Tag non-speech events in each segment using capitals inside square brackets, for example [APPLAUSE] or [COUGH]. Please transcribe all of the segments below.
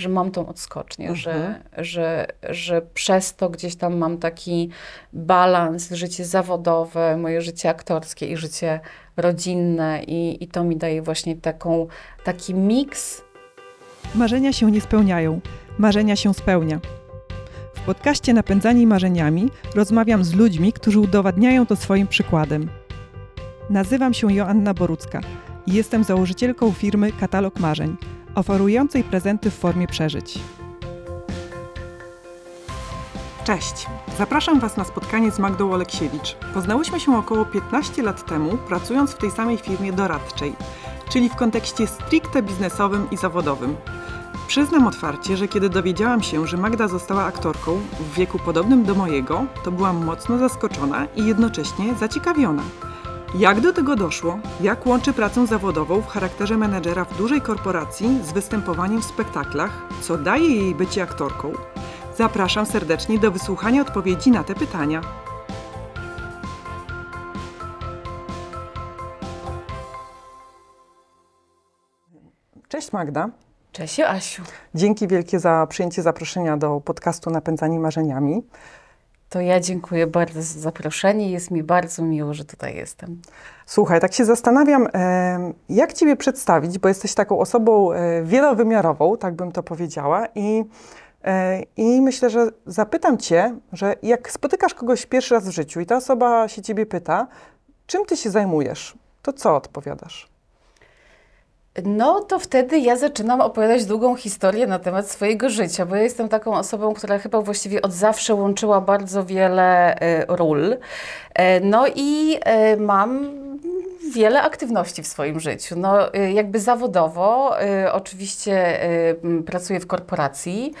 że mam tą odskocznię, że, że, że przez to gdzieś tam mam taki balans, życie zawodowe, moje życie aktorskie i życie rodzinne i, i to mi daje właśnie taką, taki miks Marzenia się nie spełniają, marzenia się spełnia. W podcaście Napędzani Marzeniami rozmawiam z ludźmi, którzy udowadniają to swoim przykładem. Nazywam się Joanna Borucka i jestem założycielką firmy Katalog Marzeń, oferującej prezenty w formie przeżyć. Cześć! Zapraszam Was na spotkanie z Magdą Oleksiewicz. Poznałyśmy się około 15 lat temu, pracując w tej samej firmie doradczej, czyli w kontekście stricte biznesowym i zawodowym. Przyznam otwarcie, że kiedy dowiedziałam się, że Magda została aktorką w wieku podobnym do mojego, to byłam mocno zaskoczona i jednocześnie zaciekawiona. Jak do tego doszło? Jak łączy pracę zawodową w charakterze menedżera w dużej korporacji z występowaniem w spektaklach? Co daje jej bycie aktorką? Zapraszam serdecznie do wysłuchania odpowiedzi na te pytania. Cześć Magda. Cześć Asiu. Dzięki wielkie za przyjęcie zaproszenia do podcastu Napędzani Marzeniami. To ja dziękuję bardzo za zaproszenie. Jest mi bardzo miło, że tutaj jestem. Słuchaj, tak się zastanawiam, jak Ciebie przedstawić, bo jesteś taką osobą e, wielowymiarową, tak bym to powiedziała. I, e, I myślę, że zapytam Cię, że jak spotykasz kogoś pierwszy raz w życiu i ta osoba się Ciebie pyta, czym Ty się zajmujesz, to co odpowiadasz? No to wtedy ja zaczynam opowiadać długą historię na temat swojego życia, bo ja jestem taką osobą, która chyba właściwie od zawsze łączyła bardzo wiele y, ról. E, no i e, mam wiele aktywności w swoim życiu. No, y, jakby zawodowo, y, oczywiście y, pracuję w korporacji.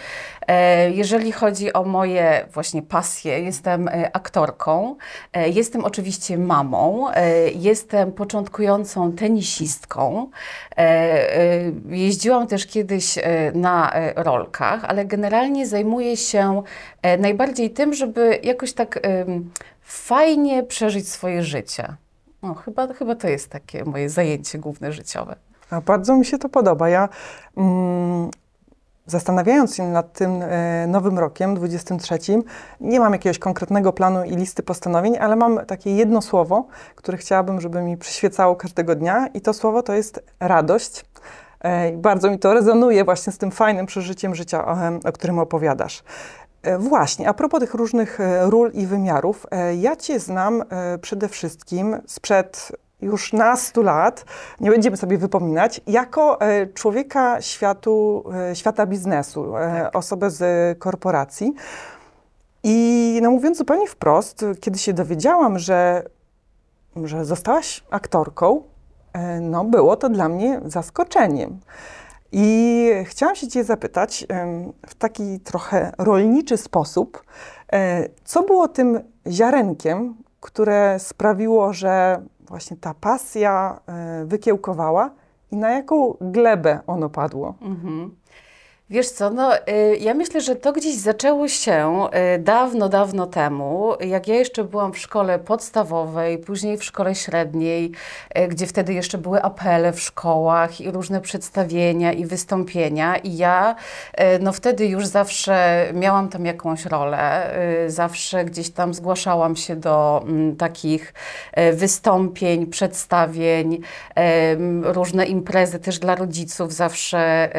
E, Jeżeli chodzi o moje właśnie pasje, jestem aktorką, e, jestem oczywiście mamą, e, jestem początkującą tenisistką. Jeździłam też kiedyś na rolkach, ale generalnie zajmuję się najbardziej tym, żeby jakoś tak fajnie przeżyć swoje życie. No, chyba, chyba to jest takie moje zajęcie główne życiowe. A bardzo mi się to podoba. Ja mm, zastanawiając się nad tym e, nowym rokiem, 23, nie mam jakiegoś konkretnego planu i listy postanowień, ale mam takie jedno słowo, które chciałabym, żeby mi przyświecało każdego dnia i to słowo to jest radość. E, bardzo mi to rezonuje właśnie z tym fajnym przeżyciem życia, o, o którym opowiadasz. E, Właśnie, a propos tych różnych e, ról i wymiarów, e, ja Cię znam przede wszystkim sprzed już nastu lat, nie będziemy sobie wypominać, jako człowieka światu, świata biznesu, e, osobę z korporacji. I no mówiąc zupełnie wprost, kiedy się dowiedziałam, że, że zostałaś aktorką, no było to dla mnie zaskoczeniem. I chciałam się Cię zapytać w taki trochę rolniczy sposób, e, co było tym ziarenkiem, które sprawiło, że właśnie ta pasja e, wykiełkowała i na jaką glebę ono padło? Mhm. Wiesz co, no y, ja myślę, że to gdzieś zaczęło się y, dawno, dawno temu, jak ja jeszcze byłam w szkole podstawowej, później w szkole średniej, y, gdzie wtedy jeszcze były apele w szkołach i różne przedstawienia i wystąpienia i ja no wtedy już zawsze miałam tam jakąś rolę, zawsze gdzieś tam zgłaszałam się do mm, takich wystąpień, przedstawień, różne imprezy też dla rodziców zawsze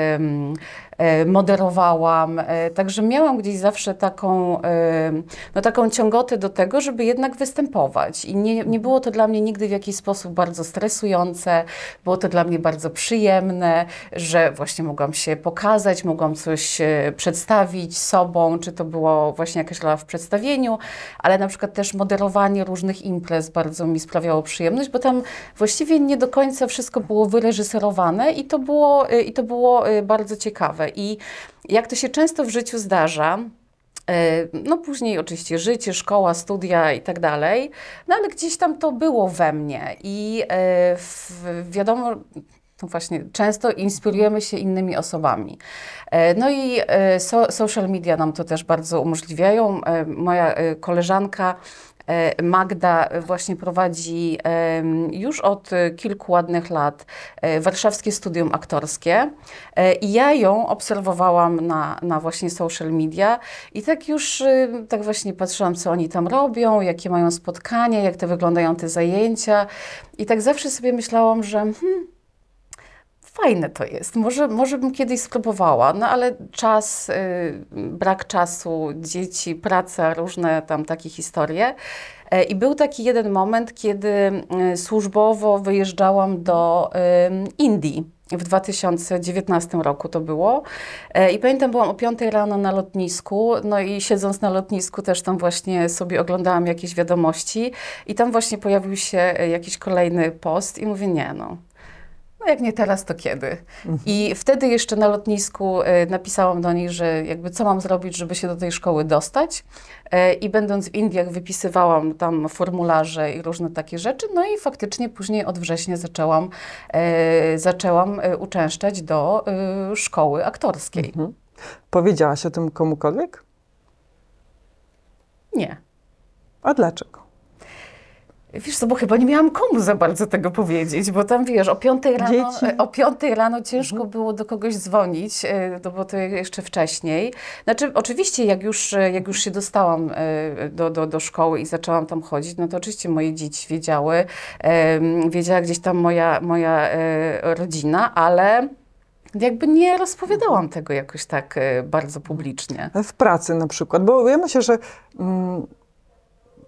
moderowałam, e, także miałam gdzieś zawsze taką, e, no, taką ciągotę do tego, żeby jednak występować. I nie, nie było to dla mnie nigdy w jakiś sposób bardzo stresujące, było to dla mnie bardzo przyjemne, że właśnie mogłam się pokazać, mogłam coś e, przedstawić sobą, czy to było właśnie jakaś rola w przedstawieniu, ale na przykład też moderowanie różnych imprez bardzo mi sprawiało przyjemność, bo tam właściwie nie do końca wszystko było wyreżyserowane i to było, e, i to było e, bardzo ciekawe. I jak to się często w życiu zdarza, e, no później oczywiście życie, szkoła, studia i tak dalej, no ale gdzieś tam to było we mnie i e, wiadomo, no właśnie, często inspirujemy się innymi osobami. E, No i so, social media nam to też bardzo umożliwiają. Moja koleżanka Magda właśnie prowadzi już od e, kilku ładnych lat e, warszawskie studium aktorskie. E, i ja ją obserwowałam na, na właśnie social media i tak już e, tak właśnie patrzyłam, co oni tam robią, jakie mają spotkania, jak to wyglądają te zajęcia. I tak zawsze sobie myślałam, że hmm, fajne to jest. Może, może bym kiedyś spróbowała, no ale czas, y, brak czasu, dzieci, praca, różne tam takie historie. E, I był taki jeden moment, kiedy y, służbowo wyjeżdżałam do y, Indii. W 2019 roku to było. E, I pamiętam, byłam o 5 rano na lotnisku, no i siedząc na lotnisku też tam właśnie sobie oglądałam jakieś wiadomości i tam właśnie pojawił się jakiś kolejny post i mówię, nie no, no jak nie teraz, to kiedy? I wtedy jeszcze na lotnisku e, napisałam do niej, że jakby co mam zrobić, żeby się do tej szkoły dostać. E, I będąc w Indiach wypisywałam tam formularze i różne takie rzeczy. No i faktycznie później od września zaczęłam, e, zaczęłam uczęszczać do szkoły aktorskiej. Mhm. Powiedziałaś o tym komukolwiek? Nie. A dlaczego? Wiesz co, bo chyba nie miałam komu za bardzo tego powiedzieć, bo tam wiesz, o piątej rano, Dzieci. o piątej rano ciężko było do kogoś dzwonić, e, no bo to jeszcze wcześniej. Znaczy, oczywiście jak już, e, jak już się dostałam e, do, do, do szkoły i zaczęłam tam chodzić, no to oczywiście moje dzieci wiedziały, wiedziała gdzieś tam moja, moja e, rodzina, ale jakby nie rozpowiadałam tego jakoś tak e, bardzo publicznie. W pracy na przykład, bo ja myślę, że mm,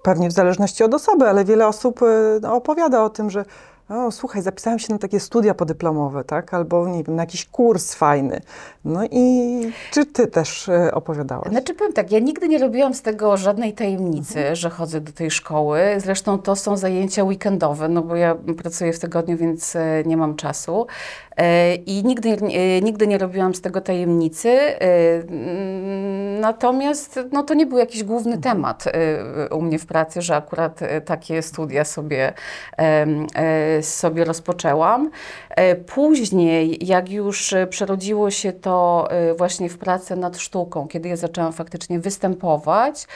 pewnie w zależności od osoby, ale wiele osób no, opowiada o tym, że o, słuchaj, zapisałem się na takie studia podyplomowe, tak? Albo, nie wiem, na jakiś kurs fajny. No i czy ty też y, opowiadałaś? Znaczy powiem tak, ja nigdy nie robiłam z tego żadnej tajemnicy, że chodzę do tej szkoły. Zresztą to są zajęcia weekendowe, no bo ja pracuję w tygodniu, więc e, nie mam czasu. E, I nigdy, e, nigdy nie robiłam z tego tajemnicy. E, Natomiast no, to nie był jakiś główny temat e, u mnie w pracy, że akurat e, takie studia sobie, e, sobie rozpoczęłam. E, Później, jak już e, przerodziło się to e, właśnie w pracę nad sztuką, kiedy ja zaczęłam faktycznie występować,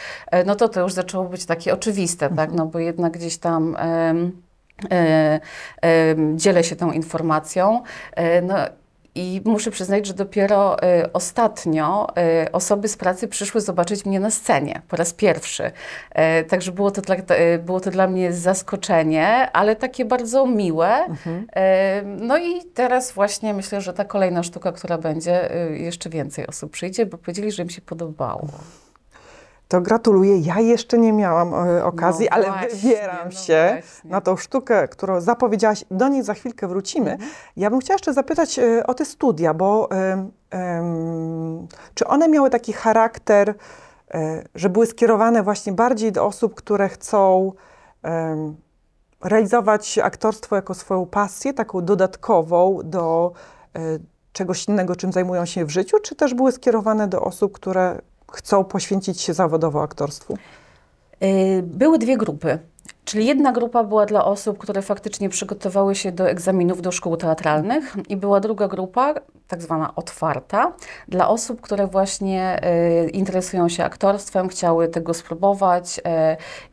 no to to już zaczęło być takie oczywiste, tak? No bo jednak gdzieś tam dzielę się tą informacją. No, i muszę przyznać, że dopiero e, ostatnio e, osoby z pracy przyszły zobaczyć mnie na scenie po raz pierwszy. E, także było to, dla, e, było to dla mnie zaskoczenie, ale takie bardzo miłe. E, no i teraz właśnie myślę, że ta kolejna sztuka, która będzie, e, jeszcze więcej osób przyjdzie, bo powiedzieli, że im się podobało. To gratuluję. Ja jeszcze nie miałam e, okazji, No ale właśnie, wybieram no się właśnie. na tą sztukę, którą zapowiedziałaś. Do niej za chwilkę wrócimy. Ja bym chciała jeszcze zapytać e, o te studia, bo em, em, czy one miały taki charakter, e, że były skierowane właśnie bardziej do osób, które chcą em, realizować aktorstwo jako swoją pasję, taką dodatkową do e, czegoś innego, czym zajmują się w życiu, czy też były skierowane do osób, które chcą poświęcić się zawodowo aktorstwu? Y, Były dwie grupy. Czyli jedna grupa była dla osób, które faktycznie przygotowały się do egzaminów do szkół teatralnych, i była druga grupa, tak zwana otwarta, dla osób, które właśnie y, interesują się aktorstwem, chciały tego spróbować. y,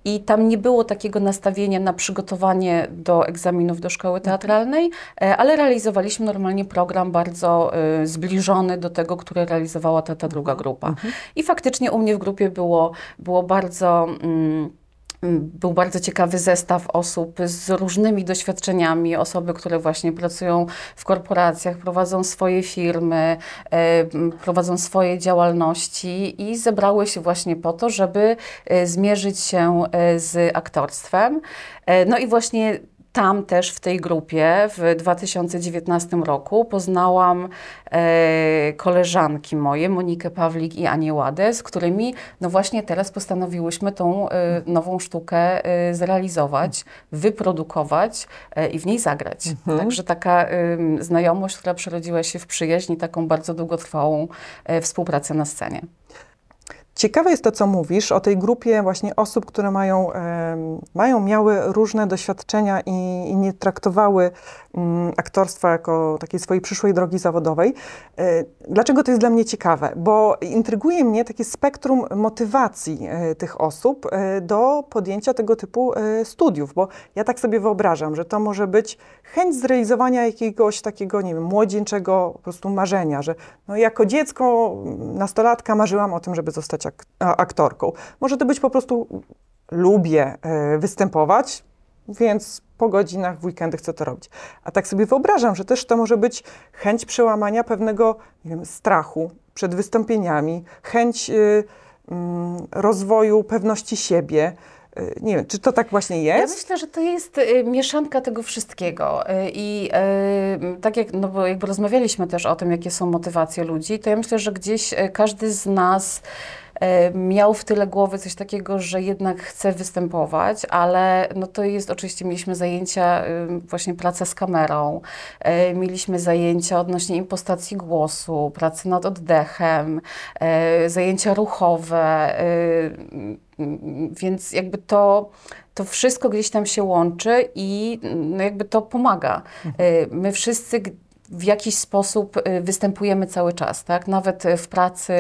I tam nie było takiego nastawienia na przygotowanie do egzaminów do szkoły teatralnej, y, ale realizowaliśmy normalnie program bardzo y, zbliżony do tego, który realizowała ta, ta druga grupa. I faktycznie u mnie w grupie było, było bardzo. Mm, Był bardzo ciekawy zestaw osób z różnymi doświadczeniami, osoby, które właśnie pracują w korporacjach, prowadzą swoje firmy, e, prowadzą swoje działalności i zebrały się właśnie po to, żeby e, zmierzyć się e, z aktorstwem. No i właśnie tam też w tej grupie w 2019 roku poznałam e, koleżanki moje, Monikę Pawlik i Anię Ładę, z którymi no właśnie teraz postanowiłyśmy tą e, nową sztukę e, zrealizować, wyprodukować e, i w niej zagrać. Także taka em, znajomość, która przerodziła się w przyjaźń i taką bardzo długotrwałą e, współpracę na scenie. Ciekawe jest to, co mówisz o tej grupie właśnie osób, które mają, mają miały różne doświadczenia i, i nie traktowały mm, aktorstwa jako takiej swojej przyszłej drogi zawodowej. E, Dlaczego to jest dla mnie ciekawe? Bo intryguje mnie takie spektrum motywacji e, tych osób e, do podjęcia tego typu studiów, bo ja tak sobie wyobrażam, że to może być chęć zrealizowania jakiegoś takiego, nie wiem, młodzieńczego po prostu marzenia, że no jako dziecko, nastolatka marzyłam o tym, żeby zostać ak- aktorką. Może to być po prostu lubię e, występować, więc po godzinach w weekendy chcę to robić. A tak sobie wyobrażam, że też to może być chęć przełamania pewnego nie wiem, strachu przed wystąpieniami, chęć y, mm, rozwoju pewności siebie. Y, nie wiem, czy to tak właśnie Ja jest? myślę, że to jest y, mieszanka tego wszystkiego. Y, I y, tak jak, no bo jakby rozmawialiśmy też o tym, jakie są motywacje ludzi, to ja myślę, że gdzieś y, każdy z nas y, miał w tyle głowy coś takiego, że jednak chce występować, ale no to jest oczywiście, mieliśmy zajęcia, y, właśnie praca z kamerą, y, mieliśmy zajęcia odnośnie impostacji głosu, pracy nad oddechem, y, zajęcia ruchowe, y, Mm, Więc jakby to, to wszystko gdzieś tam się łączy i no jakby to pomaga. Y, My wszyscy w jakiś sposób y, występujemy cały czas, tak? Nawet y, w pracy,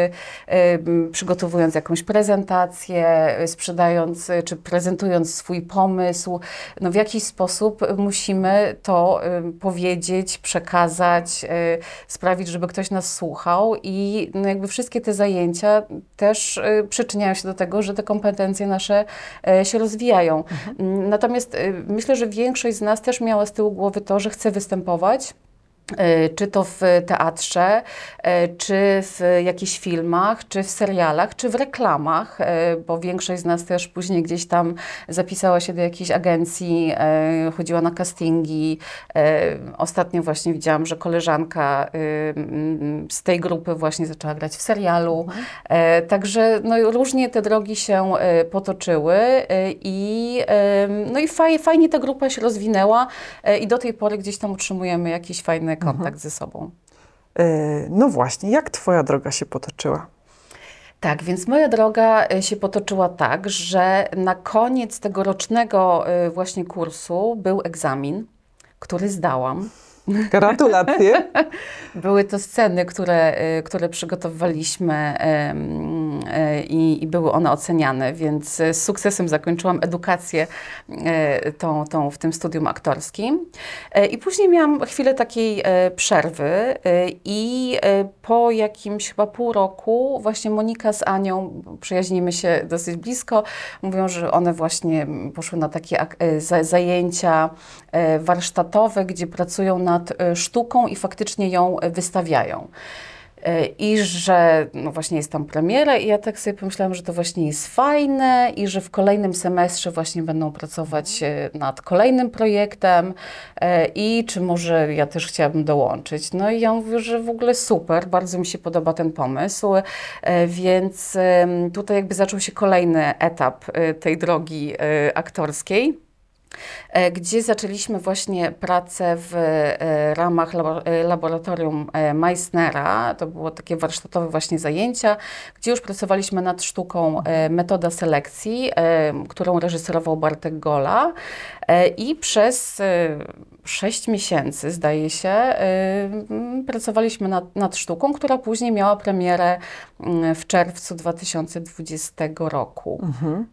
y, przygotowując jakąś prezentację, sprzedając czy prezentując swój pomysł, no w jakiś sposób musimy to powiedzieć, przekazać, sprawić, żeby ktoś nas słuchał i no jakby wszystkie te zajęcia też przyczyniają się do tego, że te kompetencje nasze się rozwijają. Mm, Natomiast myślę, że większość z nas też miała z tyłu głowy to, że chce występować. E, Czy to w teatrze, e, czy w jakichś filmach, czy w serialach, czy w reklamach, e, bo większość z nas też później gdzieś tam zapisała się do jakiejś agencji, chodziła na castingi. Ostatnio właśnie widziałam, że koleżanka z tej grupy właśnie zaczęła grać w serialu. E, Także no, różnie te drogi się potoczyły i, no i faj, fajnie ta grupa się rozwinęła i do tej pory gdzieś tam utrzymujemy jakiś kontakt ze sobą. Y, no właśnie, jak twoja droga się potoczyła? Tak, więc moja droga e, się potoczyła tak, że na koniec tego rocznego e, właśnie kursu był egzamin, który zdałam. Gratulacje. [LAUGHS] Były to sceny, które, które przygotowywaliśmy e, i, i były one oceniane, więc e, z sukcesem zakończyłam edukację e, tą, tą w tym studium aktorskim. E, I później miałam chwilę takiej przerwy i po jakimś chyba pół roku właśnie Monika z Anią, przyjaźnimy się dosyć blisko, mówią, że one właśnie poszły na takie ak- za- zajęcia warsztatowe, gdzie pracują nad sztuką i faktycznie ją wystawiają. I że no właśnie jest tam premiera i ja tak sobie pomyślałam, że to właśnie jest fajne i że w kolejnym semestrze właśnie będą pracować e, nad kolejnym projektem e, i czy może ja też chciałabym dołączyć. No i ja mówię, że w ogóle super, bardzo mi się podoba ten pomysł, e, więc tutaj jakby zaczął się kolejny etap tej drogi aktorskiej gdzie zaczęliśmy właśnie pracę w e, ramach e, laboratorium e, Meissnera. To było takie warsztatowe właśnie zajęcia, gdzie już pracowaliśmy nad sztuką e, metoda selekcji, e, którą reżyserował Bartek Gola. E, I przez e, sześć miesięcy, zdaje się, e, pracowaliśmy nad, nad sztuką, która później miała premierę w czerwcu 2020 roku. Mhm.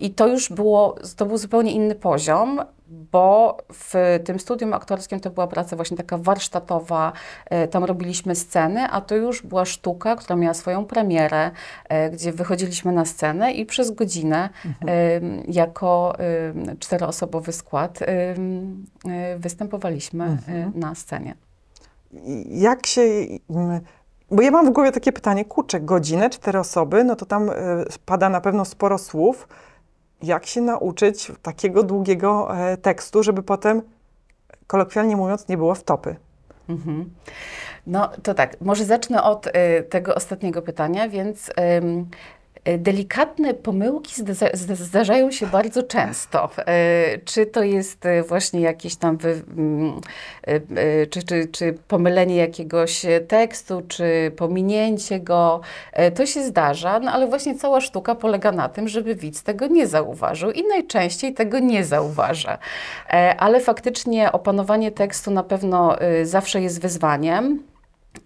I to już było, to był zupełnie inny poziom, bo w tym studium aktorskim to była praca właśnie taka warsztatowa, e, tam robiliśmy sceny, a to już była sztuka, która miała swoją premierę, e, gdzie wychodziliśmy na scenę i przez godzinę e, jako czteroosobowy skład e, występowaliśmy e, na scenie. Jak się. Bo ja mam w głowie takie pytanie, kurczę, godzinę, cztery osoby, no to tam y, pada na pewno sporo słów. Jak się nauczyć takiego długiego e, tekstu, żeby potem, kolokwialnie mówiąc, nie było wtopy? Mhm. No to tak, może zacznę od y, tego ostatniego pytania, więc E, Delikatne pomyłki zda- zda- zdarzają się bardzo często. E, Czy to jest e, właśnie jakieś tam, wy, mm, e, e, czy, czy, czy pomylenie jakiegoś e, tekstu, czy pominięcie go, e, to się zdarza, no ale właśnie cała sztuka polega na tym, żeby widz tego nie zauważył i najczęściej tego nie zauważa. E, Ale faktycznie opanowanie tekstu na pewno e, zawsze jest wyzwaniem.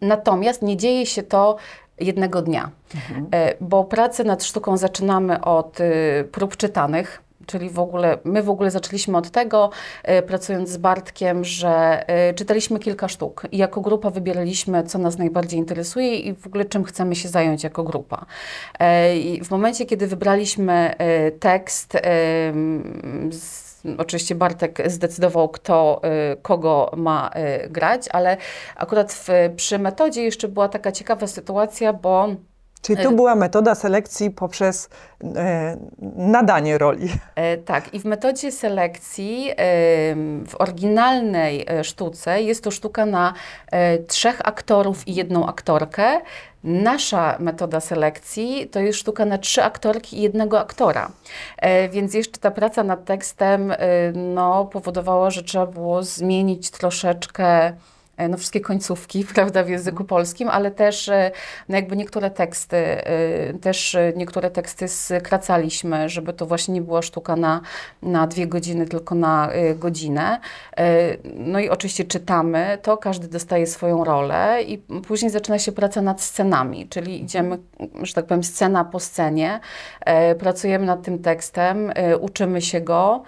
Natomiast nie dzieje się to jednego dnia, E, bo pracę nad sztuką zaczynamy od y, prób czytanych. Czyli w ogóle, my w ogóle zaczęliśmy od tego, e, pracując z Bartkiem, że e, czytaliśmy kilka sztuk i jako grupa wybieraliśmy, co nas najbardziej interesuje i w ogóle czym chcemy się zająć jako grupa. E, I w momencie, kiedy wybraliśmy e, tekst, z, Oczywiście Bartek zdecydował, kto, y, kogo ma y, grać, ale akurat w, przy metodzie jeszcze była taka ciekawa sytuacja, bo Czyli tu E. była metoda selekcji poprzez e, nadanie roli. E, tak, i w metodzie selekcji, em, w oryginalnej e, sztuce jest to sztuka na e, trzech aktorów i jedną aktorkę. Nasza metoda selekcji to jest sztuka na trzy aktorki i jednego aktora. E, więc jeszcze ta praca nad tekstem e, no, powodowała, że trzeba było zmienić troszeczkę no, wszystkie końcówki, [LAUGHS] prawda, w języku polskim, ale też e, no, jakby niektóre teksty, e, też e, niektóre teksty skracaliśmy, żeby to właśnie nie była sztuka na, na dwie godziny, tylko na e, godzinę. E, No i oczywiście czytamy to, każdy dostaje swoją rolę i później zaczyna się praca nad scenami, czyli idziemy, że tak powiem, scena po scenie, e, pracujemy nad tym tekstem, e, uczymy się go,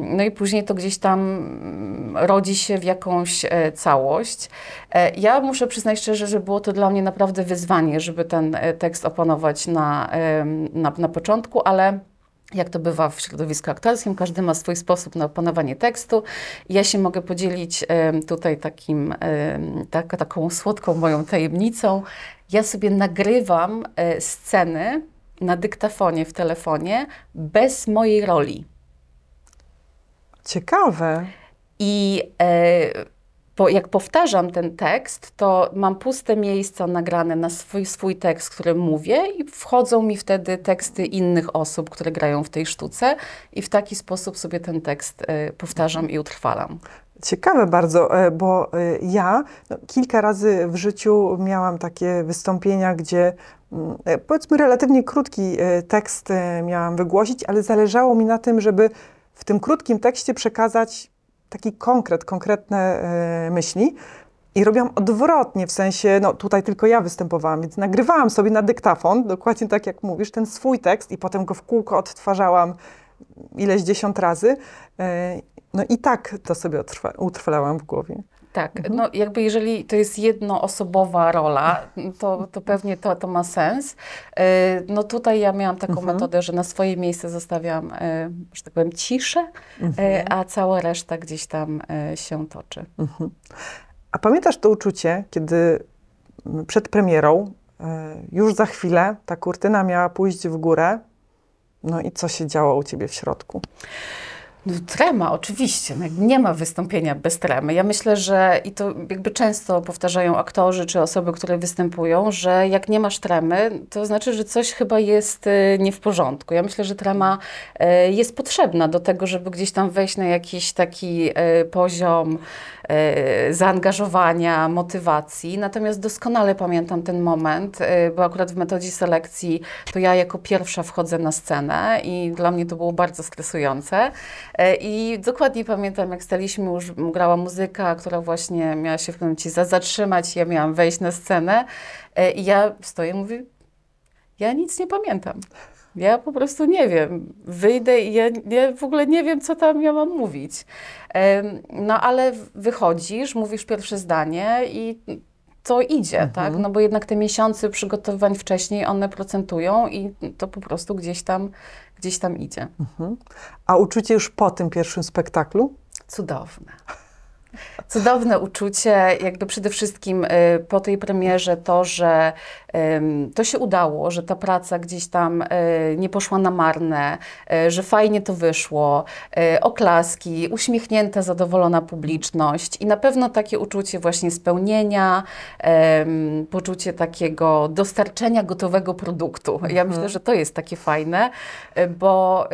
No i później to gdzieś tam mm, rodzi się w jakąś e, całość. E, Ja muszę przyznać szczerze, że było to dla mnie naprawdę wyzwanie, żeby ten e, tekst opanować na, na, na początku, ale jak to bywa w środowisku aktorskim, każdy ma swój sposób na opanowanie tekstu. Ja się mogę podzielić tutaj takim, tak, taką słodką moją tajemnicą. Ja sobie nagrywam sceny na dyktafonie w telefonie bez mojej roli. Ciekawe. I e, po, jak powtarzam ten tekst, to mam puste miejsca nagrane na swój, swój tekst, który mówię, i wchodzą mi wtedy teksty innych osób, które grają w tej sztuce, i w taki sposób sobie ten tekst e, powtarzam i utrwalam. Ciekawe bardzo, e, bo e, ja no, kilka razy w życiu miałam takie wystąpienia, gdzie mm, e, powiedzmy relatywnie krótki tekst miałam wygłosić, ale zależało mi na tym, żeby w tym krótkim tekście przekazać taki konkret, konkretne e, myśli. I robiłam odwrotnie, w sensie, no tutaj tylko ja występowałam, więc nagrywałam sobie na dyktafon, dokładnie tak jak mówisz, ten swój tekst i potem go w kółko odtwarzałam ileś dziesiąt razy. E, No i tak to sobie utrwa, utrwalałam w głowie. Tak, no jakby jeżeli to jest jednoosobowa rola, to, to pewnie to, to ma sens. E, No tutaj ja miałam taką metodę, że na swoje miejsce zostawiam, e, że tak powiem, ciszę, e, a cała reszta gdzieś tam się toczy. A pamiętasz to uczucie, kiedy przed premierą, już za chwilę ta kurtyna miała pójść w górę, no i co się działo u ciebie w środku? No, trema, oczywiście. No, nie ma wystąpienia bez tremy. Ja myślę, że i to jakby często powtarzają aktorzy czy osoby, które występują, że jak nie masz tremy, to znaczy, że coś chyba jest y, nie w porządku. Ja myślę, że trema y, jest potrzebna do tego, żeby gdzieś tam wejść na jakiś taki y, poziom zaangażowania, motywacji. Natomiast doskonale pamiętam ten moment, bo akurat w metodzie selekcji to ja jako pierwsza wchodzę na scenę i dla mnie to było bardzo stresujące. E, I dokładnie pamiętam, jak staliśmy, już grała muzyka, która właśnie miała się w pewnym momencie za- zatrzymać, ja miałam wejść na scenę e, i ja stoję i mówię, ja nic nie pamiętam. Ja po prostu nie wiem. Wyjdę i ja, ja w ogóle nie wiem, co tam ja mam mówić. No ale wychodzisz, mówisz pierwsze zdanie i to idzie, tak? No bo jednak te miesiące przygotowań wcześniej, one procentują i to po prostu gdzieś tam, gdzieś tam idzie. A uczucie już po tym pierwszym spektaklu? Cudowne. Cudowne uczucie, jakby przede wszystkim y, po tej premierze to, że to się udało, że ta praca gdzieś tam y, nie poszła na marne, y, że fajnie to wyszło, oklaski, uśmiechnięta, zadowolona publiczność i na pewno takie uczucie właśnie spełnienia, poczucie takiego dostarczenia gotowego produktu. Ja myślę, że to jest takie fajne, bo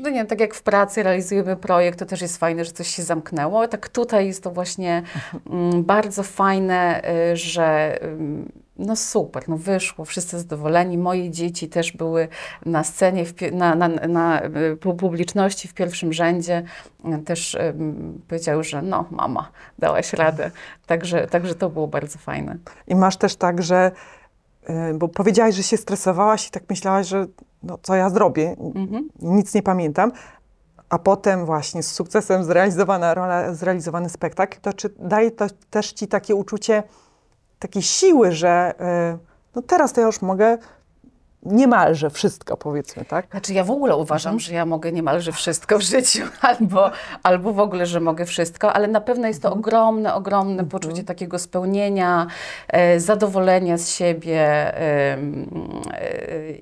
no nie tak jak w pracy realizujemy projekt, to też jest fajne, że coś się zamknęło. Tak tutaj jest to właśnie mm, bardzo fajne, y, że ym, no super, no wyszło, wszyscy zadowoleni. Moje dzieci też były na scenie, na, na, na y, pu- publiczności w pierwszym rzędzie. Y, Też ym, powiedziały, że no mama, dałaś radę. Także, także to było bardzo fajne. I masz też tak, że, y, bo powiedziałaś, że się stresowałaś i tak myślałaś, że no, co ja zrobię, Mhm. nic nie pamiętam, a potem właśnie z sukcesem zrealizowana rola, zrealizowany spektakl, to czy daje to też ci takie uczucie takiej siły, że y, no teraz to ja już mogę niemalże wszystko, powiedzmy, tak? Znaczy ja w ogóle uważam, że ja mogę niemalże wszystko w życiu, [LAUGHS] albo, albo w ogóle, że mogę wszystko, ale na pewno jest to ogromne, ogromne poczucie takiego spełnienia, e, zadowolenia z siebie em, e,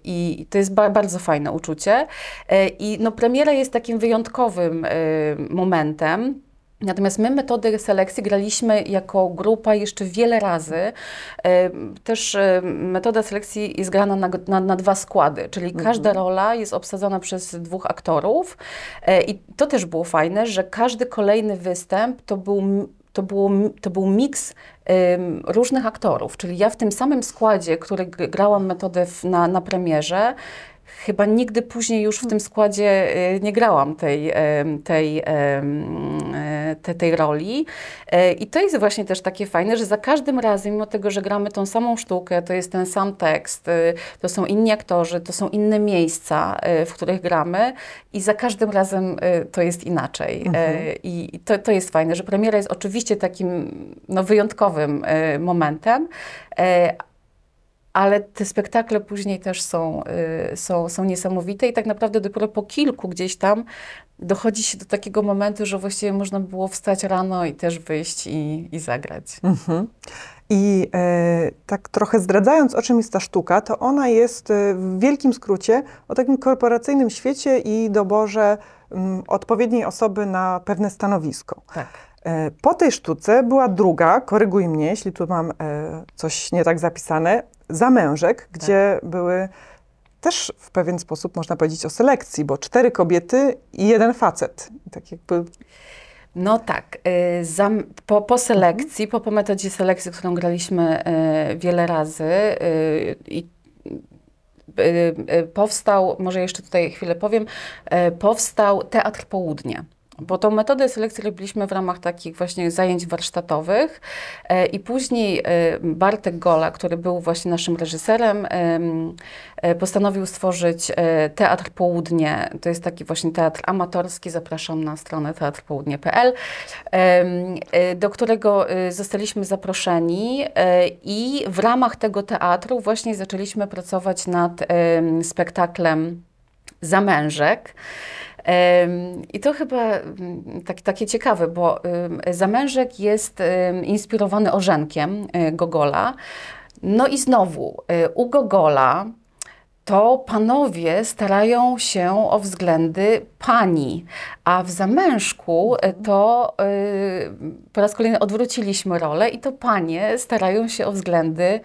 i to jest ba bardzo fajne uczucie. E, I no, premiera jest takim wyjątkowym e, momentem. Natomiast my metody selekcji graliśmy jako grupa jeszcze wiele razy. E, Też e, metoda selekcji jest grana na, na, na dwa składy, czyli każda rola jest obsadzona przez dwóch aktorów. E, I to też było fajne, że każdy kolejny występ to był to, było, to był miks różnych aktorów, czyli ja w tym samym składzie, który grałam metodę w, na, na premierze, chyba nigdy później już w tym składzie y, nie grałam tej, tej, e, te, tej roli. E, I to jest właśnie też takie fajne, że za każdym razem, mimo tego, że gramy tą samą sztukę, to jest ten sam tekst, y, to są inni aktorzy, to są inne miejsca, y, w których gramy i za każdym razem to jest inaczej. E, I i to, to jest fajne, że premiera jest oczywiście takim no, wyjątkowym momentem, ale te spektakle później też są, y, są, są niesamowite i tak naprawdę dopiero po kilku gdzieś tam dochodzi się do takiego momentu, że właściwie można było wstać rano i też wyjść i, i zagrać. Mhm. I e, tak trochę zdradzając, o czym jest ta sztuka, to ona jest e, w wielkim skrócie o takim korporacyjnym świecie i doborze mm, odpowiedniej osoby na pewne stanowisko. Tak. E, Po tej sztuce była druga, koryguj mnie, jeśli tu mam e, coś nie tak zapisane, Zamężek, gdzie były też w pewien sposób, można powiedzieć, o selekcji, bo cztery kobiety i jeden facet. Tak jakby No tak, y, zam, po, po selekcji, po, po metodzie selekcji, którą graliśmy y, wiele razy y, i powstał, może jeszcze tutaj chwilę powiem, powstał Teatr Południe. Bo tą metodę selekcji robiliśmy w ramach takich właśnie zajęć warsztatowych e, i później e, Bartek Gola, który był właśnie naszym reżyserem, em, e, postanowił stworzyć Teatr Południe. To jest taki właśnie teatr amatorski, zapraszam na stronę teatrpołudnie.pl, do którego zostaliśmy zaproszeni i w ramach tego teatru właśnie zaczęliśmy pracować nad em, spektaklem Zamężek. I to chyba mm, tak, takie ciekawe, bo Zamężek jest inspirowany orzenkiem e, Gogola. No i znowu, e, u Gogola to panowie starają się o względy pani, a w zamężku e, to y, po raz kolejny odwróciliśmy rolę i to panie starają się o względy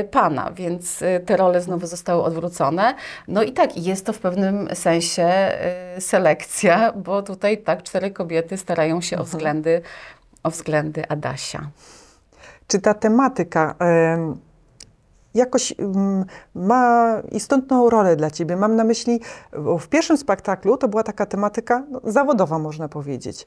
y, pana, więc y, te role znowu zostały odwrócone. No i tak, jest to w pewnym sensie y, selekcja, bo tutaj tak cztery kobiety starają się o względy, o względy Adasia. Czy ta tematyka em, jakoś em, ma istotną rolę dla Ciebie? Mam na myśli, w pierwszym spektaklu to była taka tematyka no, zawodowa, można powiedzieć.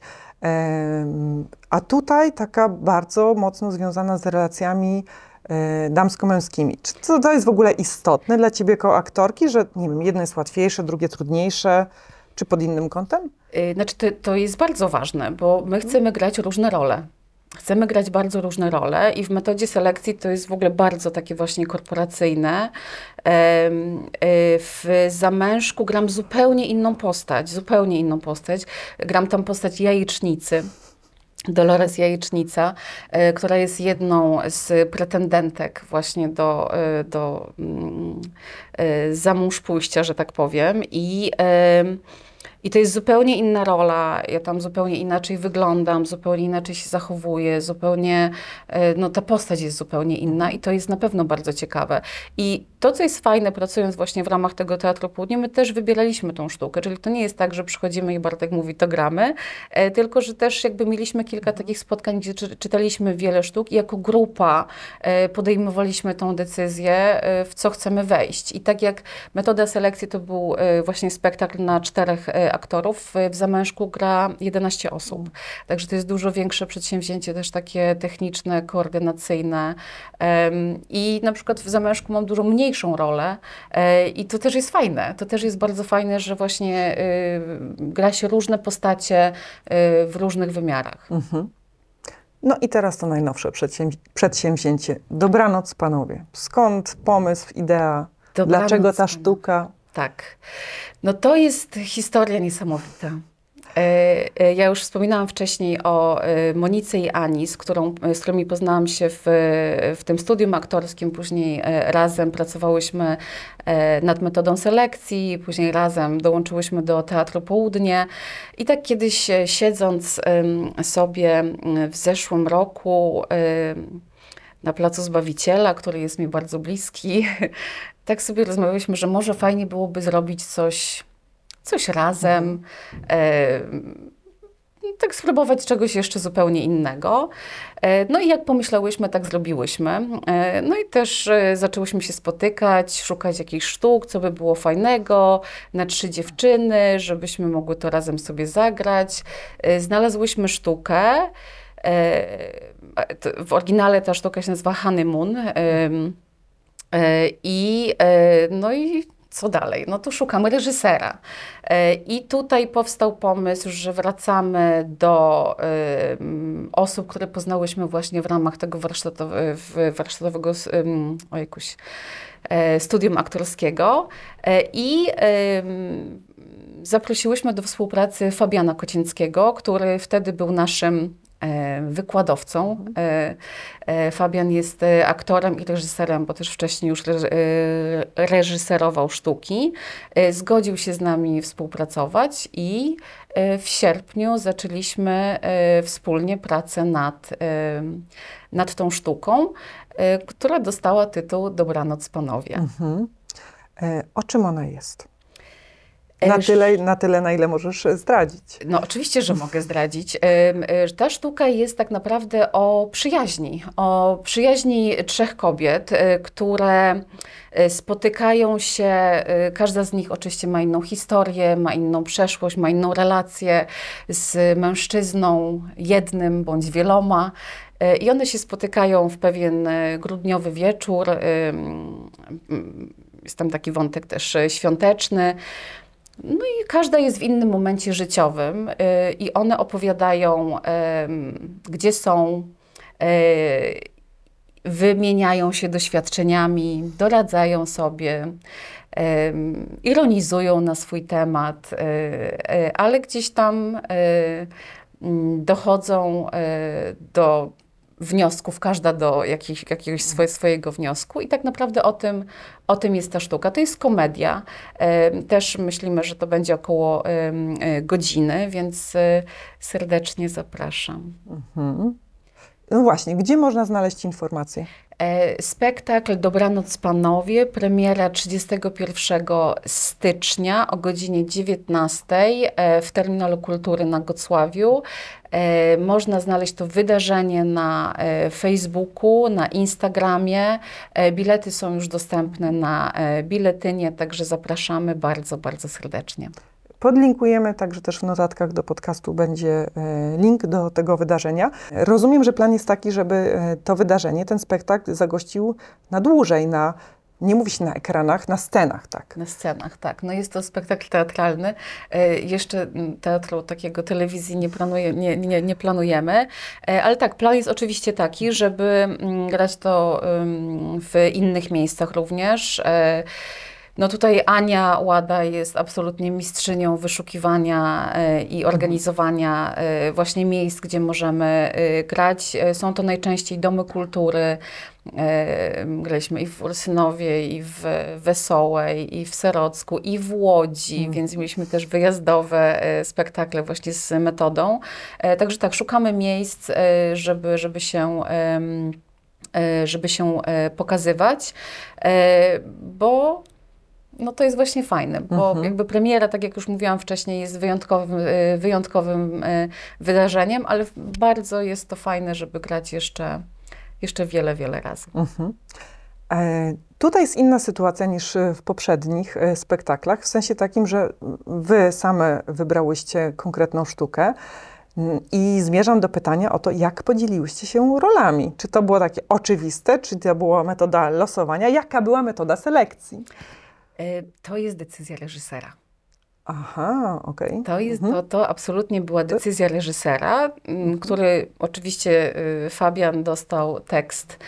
A tutaj taka bardzo mocno związana z relacjami e, damsko-męskimi. Czy to, to jest w ogóle istotne dla Ciebie jako aktorki, że nie wiem, jedno jest łatwiejsze, drugie trudniejsze, czy pod innym kątem? Y, Znaczy, to, to jest bardzo ważne, bo my chcemy grać różne role. Chcemy grać bardzo różne role i w metodzie selekcji to jest w ogóle bardzo takie właśnie korporacyjne. Y, W Zamężku gram zupełnie inną postać, zupełnie inną postać. Gram tam postać jajecznicy. Dolores Jajecznica, e, która jest jedną z pretendentek właśnie do, e, do mm, e, za mąż pójścia, że tak powiem. I, I to jest zupełnie inna rola. Ja tam zupełnie inaczej wyglądam, zupełnie inaczej się zachowuję, zupełnie, e, no ta postać jest zupełnie inna i to jest na pewno bardzo ciekawe. I to, co jest fajne, pracując właśnie w ramach tego Teatru Południe, my też wybieraliśmy tą sztukę, czyli to nie jest tak, że przychodzimy i Bartek mówi, to gramy, e, tylko, że też jakby mieliśmy kilka takich spotkań, gdzie czy, czytaliśmy wiele sztuk i jako grupa e, podejmowaliśmy tą decyzję, e, w co chcemy wejść. I tak jak metoda selekcji to był e, właśnie spektakl na czterech e, aktorów, e, w Zamężku gra 11 osób. Także to jest dużo większe przedsięwzięcie, też takie techniczne, koordynacyjne. Em, I na przykład w Zamężku mam dużo mniejszą rolę e, i to też jest fajne. To też jest bardzo fajne, że właśnie y, gra się różne postacie y, w różnych wymiarach. Mhm. No i teraz to najnowsze przedsięw- przedsięwzięcie. Dobranoc, panowie. Skąd pomysł, idea? Dobranoc, Dlaczego ta sztuka? Tak. No to jest historia niesamowita. E, e, Ja już wspominałam wcześniej o e, Monice i Ani, z, którą, z którymi poznałam się w, w tym studium aktorskim. Później razem pracowałyśmy nad metodą selekcji, później razem dołączyłyśmy do Teatru Południe. I tak kiedyś siedząc sobie w zeszłym roku na Placu Zbawiciela, który jest mi bardzo bliski, [LAUGHS] tak sobie rozmawialiśmy, że może fajnie byłoby zrobić coś, coś razem, e, tak spróbować czegoś jeszcze zupełnie innego. E, no i jak pomyślałyśmy, tak zrobiłyśmy. E, no i też zaczęłyśmy się spotykać, szukać jakichś sztuk, co by było fajnego, na trzy dziewczyny, żebyśmy mogły to razem sobie zagrać. E, Znalazłyśmy sztukę. W oryginale ta sztuka się nazywa Honeymoon. I, no i co dalej? No to szukamy reżysera. E, I tutaj powstał pomysł, że wracamy do e, osób, które poznałyśmy właśnie w ramach tego w- warsztatowego ojkuś, e, studium aktorskiego. E, I zaprosiłyśmy do współpracy Fabiana Kocińskiego, który wtedy był naszym e, wykładowcą. E, e, Fabian jest e, aktorem i reżyserem, bo też wcześniej już reż- e, reżyserował sztuki. E, Zgodził się z nami współpracować i e, w sierpniu zaczęliśmy e, wspólnie pracę nad, e, nad tą sztuką, e, która dostała tytuł Dobranoc Panowie. Mhm. E, o czym ona jest? Na tyle, na tyle, na ile możesz e, zdradzić. No, oczywiście, że mogę zdradzić. E, Ta sztuka jest tak naprawdę o przyjaźni. O przyjaźni trzech kobiet, e, które spotykają się. Każda z nich oczywiście ma inną historię, ma inną przeszłość, ma inną relację z mężczyzną, jednym bądź wieloma. I one się spotykają w pewien grudniowy wieczór. Jest tam taki wątek też świąteczny. No i każda jest w innym momencie życiowym y, i one opowiadają, gdzie są, y, wymieniają się doświadczeniami, doradzają sobie, ironizują na swój temat, y, ale gdzieś tam mm, dochodzą do wniosków, każda do jakich, jakiegoś swoje, swojego wniosku i tak naprawdę o tym, o tym jest ta sztuka. To jest komedia. Też myślimy, że to będzie około e, godziny, więc e, serdecznie zapraszam. Mhm. No właśnie, gdzie można znaleźć informacje? E, Spektakl Dobranoc Panowie, premiera 31 stycznia o godzinie 19 e, w Terminalu Kultury na Gocławiu. E, Można znaleźć to wydarzenie na Facebooku, na Instagramie. Bilety są już dostępne na biletynie, także zapraszamy bardzo, bardzo serdecznie. Podlinkujemy także też w notatkach do podcastu będzie e, link do tego wydarzenia. Rozumiem, że plan jest taki, żeby e, to wydarzenie, ten spektakl zagościł na dłużej, na, nie mówi się na ekranach, na scenach, tak. Na scenach, tak. No jest to spektakl teatralny. E, Jeszcze teatru takiego telewizji nie, planuje, nie, nie, nie planujemy, ale tak, plan jest oczywiście taki, żeby grać to w innych miejscach również. No tutaj Ania Łada jest absolutnie mistrzynią wyszukiwania e, i organizowania e, właśnie miejsc, gdzie możemy e, grać. Są to najczęściej domy kultury. Graliśmy i w Ursynowie, i w Wesołej, i w Serocku, i w Łodzi, więc mieliśmy też wyjazdowe spektakle właśnie z metodą. Także tak, szukamy miejsc, żeby, żeby się... żeby się pokazywać, bo no to jest właśnie fajne, bo Mhm. jakby premiera, tak jak już mówiłam wcześniej, jest wyjątkowym, e, wyjątkowym e, wydarzeniem, ale bardzo jest to fajne, żeby grać jeszcze, jeszcze wiele, wiele razy. Mhm. E, Tutaj jest inna sytuacja niż w poprzednich e, spektaklach, w sensie takim, że wy same wybrałyście konkretną sztukę mm, i zmierzam do pytania o to, jak podzieliłyście się rolami. Czy to było takie oczywiste, czy to była metoda losowania? Jaka była metoda selekcji? E, To jest decyzja reżysera. Aha, okej. To, jest, Mhm. to, to absolutnie była decyzja reżysera, m, który oczywiście y, Fabian dostał tekst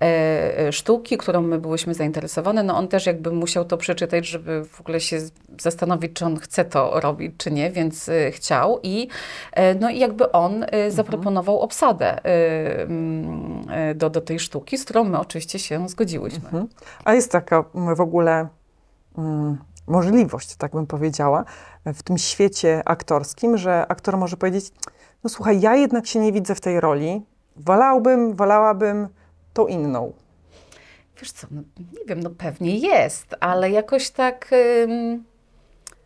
e, e, sztuki, którą my byłyśmy zainteresowane. No on też jakby musiał to przeczytać, żeby w ogóle się zastanowić, czy on chce to robić, czy nie, więc y, chciał i no i jakby on y, zaproponował obsadę y, mm, do, do tej sztuki, z którą my oczywiście się zgodziłyśmy. Mhm. A jest taka mm, w ogóle mm, możliwość, tak bym powiedziała, w tym świecie aktorskim, że aktor może powiedzieć, no słuchaj, ja jednak się nie widzę w tej roli, wolałbym, wolałabym tą inną. Wiesz co, no, nie wiem, no pewnie jest, ale jakoś tak... ym,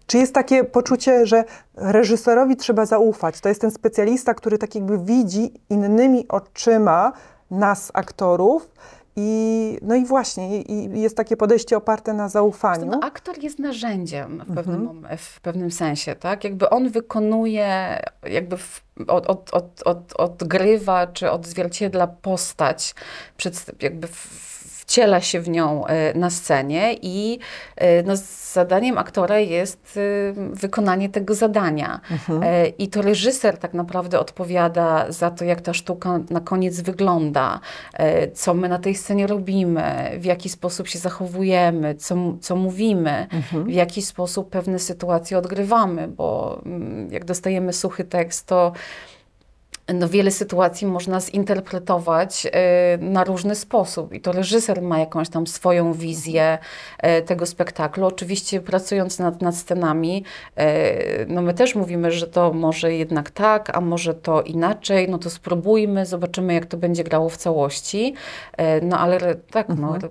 Czy jest takie poczucie, że reżyserowi trzeba zaufać? To jest ten specjalista, który tak jakby widzi innymi oczyma nas, aktorów, i, no i właśnie, i jest takie podejście oparte na zaufaniu. No, aktor jest narzędziem w pewnym, mom- w pewnym sensie, tak? Jakby on wykonuje, jakby w, od, od, od, od, odgrywa czy odzwierciedla postać, przedst- jakby w- wciela się w nią e, na scenie i e, no, zadaniem aktora jest e, wykonanie tego zadania. E, I to reżyser tak naprawdę odpowiada za to, jak ta sztuka na koniec wygląda, co my na tej scenie robimy, w jaki sposób się zachowujemy, co, co mówimy, w jaki sposób pewne sytuacje odgrywamy, bo mm, jak dostajemy suchy tekst, to no, wiele sytuacji można zinterpretować e, na różny sposób i to reżyser ma jakąś tam swoją wizję e, tego spektaklu. Oczywiście pracując nad, nad scenami, e, no my też mówimy, że to może jednak tak, a może to inaczej, no to spróbujmy, zobaczymy jak to będzie grało w całości. No ale tak, no, re-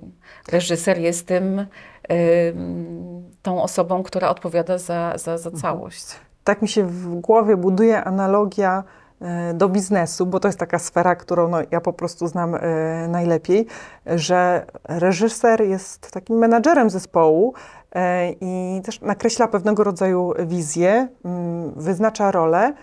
reżyser jest tym, tą osobą, która odpowiada za, za, za całość. tak mi się w głowie buduje analogia do biznesu, bo to jest taka sfera, którą no, ja po prostu znam e, najlepiej, że reżyser jest takim menadżerem zespołu e, i też nakreśla pewnego rodzaju wizję, mm, wyznacza rolę.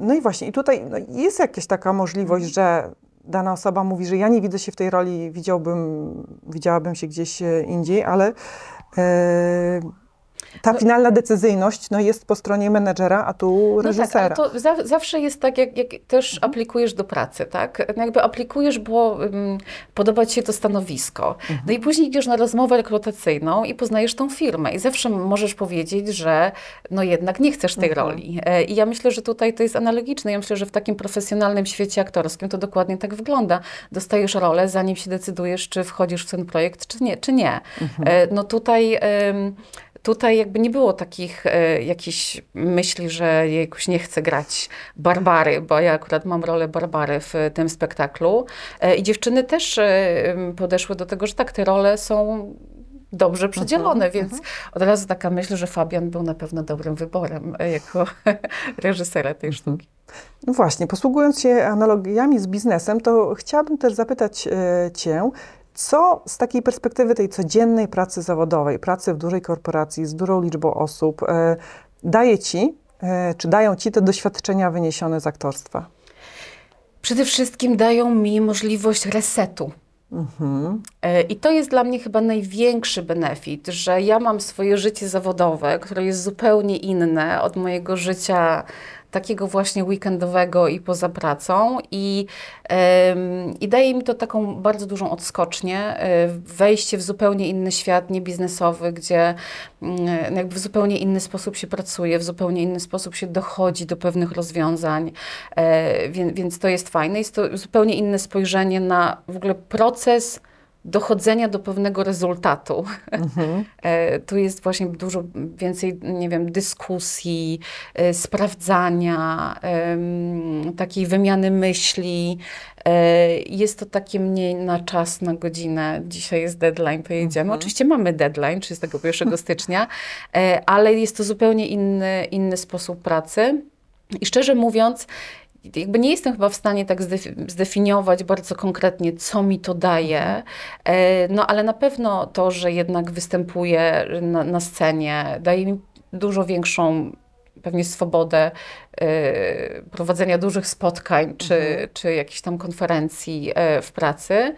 No i właśnie, i tutaj no, jest jakaś taka możliwość, że dana osoba mówi, że ja nie widzę się w tej roli, widziałbym, widziałabym się gdzieś e, indziej, ale e, ta finalna decyzyjność no, jest po stronie menedżera, a tu No reżysera. tak, ale to za, zawsze jest tak, jak, jak też aplikujesz do pracy, tak? No Jakby aplikujesz, bo um, podoba Ci się to stanowisko. No i później idziesz na rozmowę rekrutacyjną i poznajesz tą firmę i zawsze możesz powiedzieć, że no jednak nie chcesz tej roli. E, I ja myślę, że tutaj to jest analogiczne. Ja myślę, że w takim profesjonalnym świecie aktorskim to dokładnie tak wygląda. Dostajesz rolę, zanim się decydujesz, czy wchodzisz w ten projekt, czy nie. Czy nie. E, No tutaj... Tutaj jakby nie było takich e, jakichś myśli, że ja jakoś nie chcę grać Barbary, bo ja akurat mam rolę Barbary w tym spektaklu. E, I dziewczyny też e, podeszły do tego, że tak, te role są dobrze przedzielone, więc od razu taka myśl, że Fabian był na pewno dobrym wyborem e, jako [LAUGHS] reżysera tej sztuki. No właśnie, posługując się analogiami z biznesem, to chciałabym też zapytać e, Cię, co z takiej perspektywy tej codziennej pracy zawodowej, pracy w dużej korporacji z dużą liczbą osób, e, daje Ci, e, czy dają Ci te doświadczenia wyniesione z aktorstwa? Przede wszystkim dają mi możliwość resetu. Mhm. E, I to jest dla mnie chyba największy benefit, że ja mam swoje życie zawodowe, które jest zupełnie inne od mojego życia takiego właśnie weekendowego i poza pracą i, i daje mi to taką bardzo dużą odskocznię, e, wejście w zupełnie inny świat, nie biznesowy, gdzie mm, jakby w zupełnie inny sposób się pracuje, w zupełnie inny sposób się dochodzi do pewnych rozwiązań, e, więc, więc to jest fajne. Jest to zupełnie inne spojrzenie na w ogóle proces dochodzenia do pewnego rezultatu. [LAUGHS] E, Tu jest właśnie dużo więcej, nie wiem, dyskusji, e, sprawdzania, takiej wymiany myśli. E, Jest to takie mniej na czas, na godzinę. Dzisiaj jest deadline, pojedziemy. Oczywiście mamy deadline 31 [LAUGHS] stycznia, ale jest to zupełnie inny, inny sposób pracy. I szczerze mówiąc, jakby nie jestem chyba w stanie tak zdefi- zdefiniować bardzo konkretnie, co mi to daje, e, no ale na pewno to, że jednak występuję na, na scenie, daje mi dużo większą pewnie swobodę e, prowadzenia dużych spotkań czy, czy jakichś tam konferencji e, w pracy.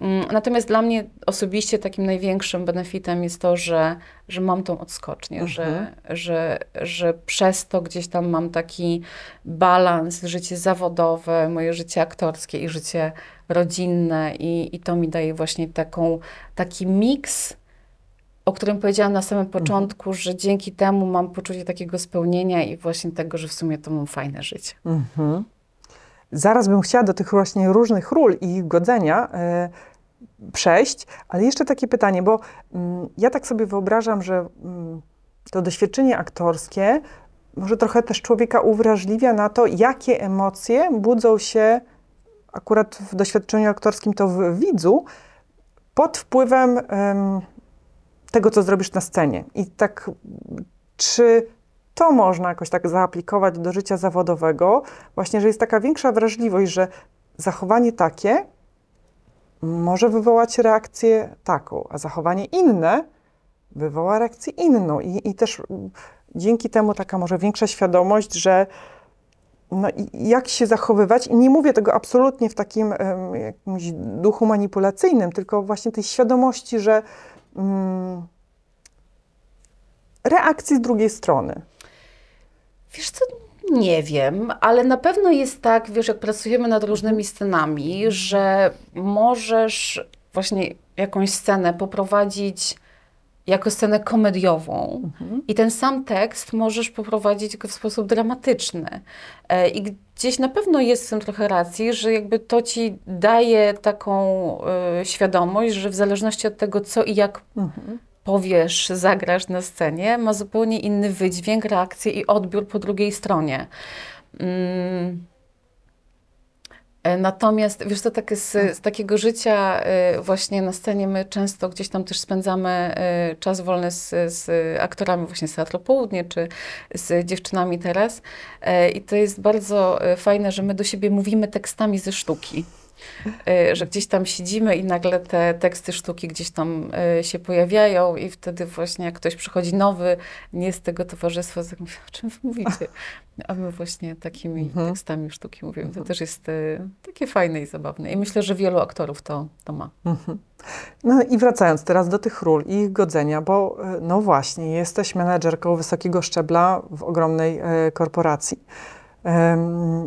Mm, Natomiast dla mnie osobiście takim największym benefitem jest to, że, że mam tą odskocznię, że, że, że przez to gdzieś tam mam taki balans, życie zawodowe, moje życie aktorskie i życie rodzinne i, i to mi daje właśnie taką, taki miks, o którym powiedziałam na samym początku, że dzięki temu mam poczucie takiego spełnienia i właśnie tego, że w sumie to mam fajne życie. Mhm. Zaraz bym chciała do tych właśnie różnych ról i godzenia e, przejść, ale jeszcze takie pytanie, bo mm, ja tak sobie wyobrażam, że mm, to doświadczenie aktorskie może trochę też człowieka uwrażliwia na to, jakie emocje budzą się akurat w doświadczeniu aktorskim to w widzu pod wpływem em, tego, co zrobisz na scenie. I tak, czy to można jakoś tak zaaplikować do życia zawodowego, właśnie, że jest taka większa wrażliwość, że zachowanie takie może wywołać reakcję taką, a zachowanie inne wywoła reakcję inną. I, i też dzięki temu taka może większa świadomość, że no, jak się zachowywać. I nie mówię tego absolutnie w takim em, jakimś duchu manipulacyjnym, tylko właśnie tej świadomości, że mm, reakcji z drugiej strony. Wiesz co, nie wiem, ale na pewno jest tak, wiesz, jak pracujemy nad różnymi scenami, że możesz właśnie jakąś scenę poprowadzić jako scenę komediową. I ten sam tekst możesz poprowadzić go w sposób dramatyczny. E, I gdzieś na pewno jest w tym trochę racji, że jakby to ci daje taką e, świadomość, że w zależności od tego, co i jak powiesz, zagrasz na scenie, ma zupełnie inny wydźwięk, reakcję i odbiór po drugiej stronie. Mm. E, Natomiast, wiesz, to takie z, z takiego życia e, właśnie na scenie my często gdzieś tam też spędzamy e, czas wolny z, z aktorami właśnie z Teatru Południe, czy z dziewczynami teraz. I to jest bardzo fajne, że my do siebie mówimy tekstami ze sztuki. E, Że gdzieś tam siedzimy i nagle te teksty sztuki gdzieś tam e, się pojawiają i wtedy właśnie jak ktoś przychodzi nowy, nie z tego towarzystwa, to tak o czym wy mówicie? A my właśnie takimi Mhm. tekstami sztuki mówimy. To też jest e, takie fajne i zabawne. I myślę, że wielu aktorów to, to ma. Mhm. No i wracając teraz do tych ról i ich godzenia, bo no właśnie, jesteś menedżerką wysokiego szczebla w ogromnej e, korporacji.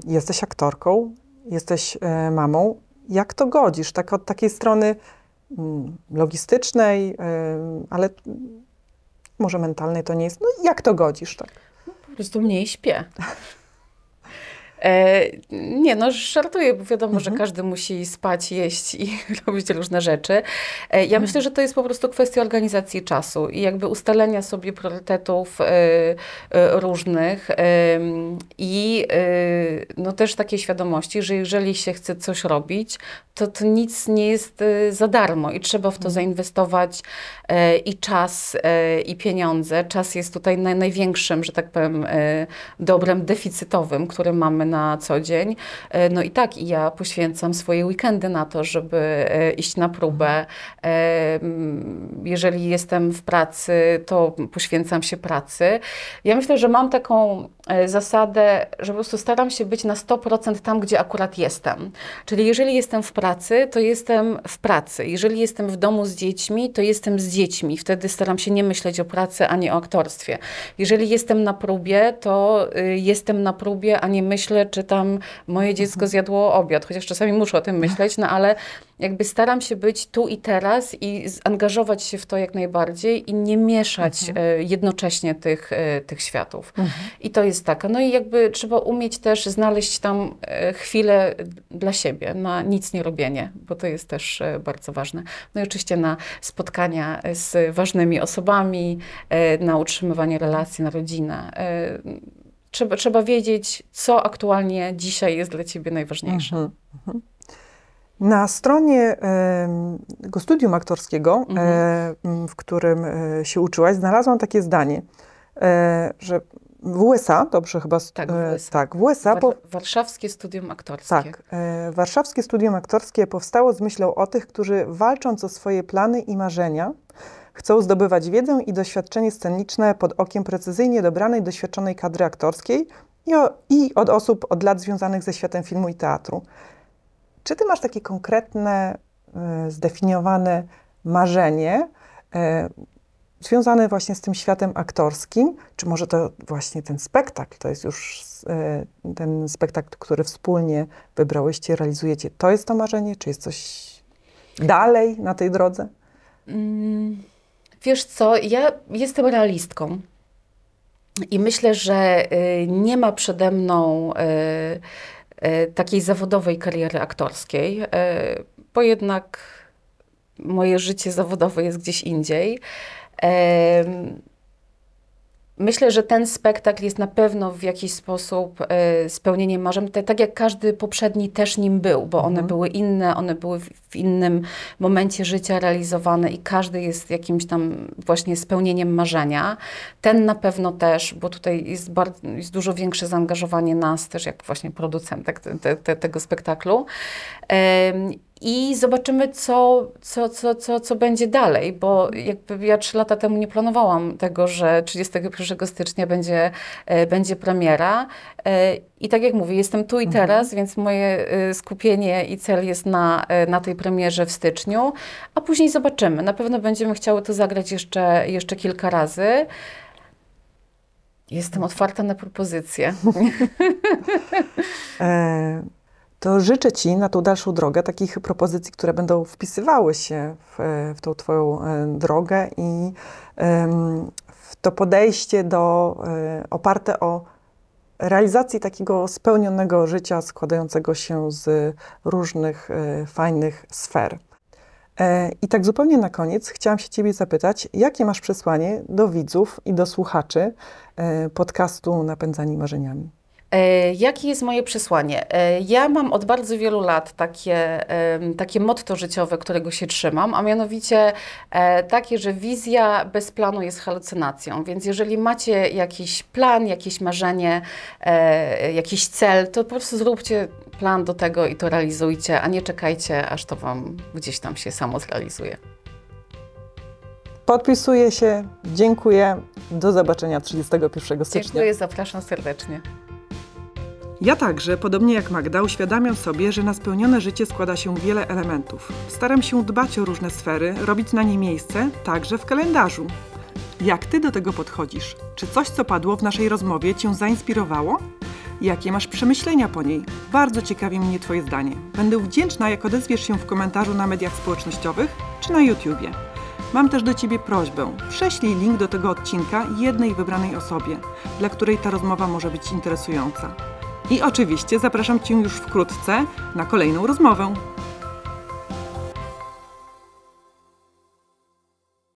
Jesteś aktorką, jesteś e, mamą. Jak to godzisz? Tak od takiej strony mm, logistycznej, ale może mentalnej to nie jest. No jak to godzisz? Tak? Po prostu mniej śpię. E, nie, no żartuję, bo wiadomo, że każdy musi spać, jeść i [LAUGHS] robić różne rzeczy. E, ja myślę, że to jest po prostu kwestia organizacji czasu i jakby ustalenia sobie priorytetów e, e, różnych i e, no też takiej świadomości, że jeżeli się chce coś robić, to, to nic nie jest e, za darmo i trzeba w to zainwestować e, i czas, i pieniądze. Czas jest tutaj naj, największym, że tak powiem, dobrem deficytowym, który mamy na co dzień. E, No i tak, i ja poświęcam swoje weekendy na to, żeby e, iść na próbę. E, mm, jeżeli jestem w pracy, to poświęcam się pracy. Ja myślę, że mam taką zasadę, że po prostu staram się być na 100% tam, gdzie akurat jestem. Czyli jeżeli jestem w pracy, to jestem w pracy. Jeżeli jestem w domu z dziećmi, to jestem z dziećmi. Wtedy staram się nie myśleć o pracy ani o aktorstwie. Jeżeli jestem na próbie, to y, jestem na próbie, a nie myślę, czy tam moje dziecko zjadło obiad. Chociaż czasami muszę o tym myśleć, no ale jakby staram się być tu i teraz i zangażować się w to jak najbardziej i nie mieszać e, jednocześnie tych, e, tych światów. I to jest taka. No i jakby trzeba umieć też znaleźć tam e, chwilę dla siebie, na nic nie robienie, bo to jest też bardzo ważne. No i oczywiście na spotkania z ważnymi osobami, na utrzymywanie relacji, na rodzinę. E, Trzeba, trzeba wiedzieć, co aktualnie dzisiaj jest dla ciebie najważniejsze. Mhm, mhm. Na stronie tego studium aktorskiego, Mhm. e, w którym e, się uczyłaś, znalazłam takie zdanie, e, że w USA, dobrze chyba, Tak, w e, USA. tak, w USA po, War- Warszawskie Studium Aktorskie. tak, e, warszawskie studium aktorskie powstało z myślą o tych, którzy walcząc o swoje plany i marzenia, chcą zdobywać wiedzę i doświadczenie sceniczne pod okiem precyzyjnie dobranej, doświadczonej kadry aktorskiej i, o, i od osób od lat związanych ze światem filmu i teatru. Czy ty masz takie konkretne, e, zdefiniowane marzenie e, związane właśnie z tym światem aktorskim? Czy może to właśnie ten spektakl, to jest już e, ten spektakl, który wspólnie wybrałyście, realizujecie, to jest to marzenie? Czy jest coś dalej na tej drodze? Mm, Wiesz co, ja jestem realistką i myślę, że y, nie ma przede mną y, y, takiej zawodowej kariery aktorskiej, bo jednak moje życie zawodowe jest gdzieś indziej. Myślę, że ten spektakl jest na pewno w jakiś sposób e, spełnieniem marzeń, te- tak jak każdy poprzedni też nim był, bo one Mhm. były inne, one były w, w innym momencie życia realizowane i każdy jest jakimś tam właśnie spełnieniem marzenia. Ten na pewno też, bo tutaj jest, bardzo, jest dużo większe zaangażowanie nas też, jak właśnie producentek te, te, te, tego spektaklu. Em, I zobaczymy, co, co, co, co, co będzie dalej, bo jakby ja trzy lata temu nie planowałam tego, że 31 stycznia będzie, e, będzie premiera. E, I tak jak mówię, jestem tu i teraz, więc moje e, skupienie i cel jest na, e, na tej premierze w styczniu, a później zobaczymy. Na pewno będziemy chciały to zagrać jeszcze, jeszcze kilka razy. Jestem otwarta na propozycje. [LAUGHS] [LAUGHS] To życzę Ci na tą dalszą drogę takich propozycji, które będą wpisywały się w, e, w tą Twoją e, drogę i w to podejście do, e, oparte o realizacji takiego spełnionego życia składającego się z różnych fajnych sfer. I tak zupełnie na koniec chciałam się Ciebie zapytać, jakie masz przesłanie do widzów i do słuchaczy podcastu Napędzani Marzeniami? E, Jakie jest moje przesłanie? E, Ja mam od bardzo wielu lat takie, takie motto życiowe, którego się trzymam, a mianowicie e, takie, że wizja bez planu jest halucynacją. Więc jeżeli macie jakiś plan, jakieś marzenie, jakiś cel, to po prostu zróbcie plan do tego i to realizujcie, a nie czekajcie, aż to Wam gdzieś tam się samo zrealizuje. Podpisuję się, dziękuję. Do zobaczenia 31 stycznia. Dziękuję, zapraszam serdecznie. Ja także, podobnie jak Magda, uświadamiam sobie, że na spełnione życie składa się wiele elementów. Staram się dbać o różne sfery, robić na nie miejsce, także w kalendarzu. Jak ty do tego podchodzisz? Czy coś, co padło w naszej rozmowie, cię zainspirowało? Jakie masz przemyślenia po niej? Bardzo ciekawi mnie Twoje zdanie. Będę wdzięczna, jak odezwiesz się w komentarzu na mediach społecznościowych czy na YouTubie. Mam też do Ciebie prośbę. Prześlij link do tego odcinka jednej wybranej osobie, dla której ta rozmowa może być interesująca. I oczywiście zapraszam Cię już wkrótce na kolejną rozmowę.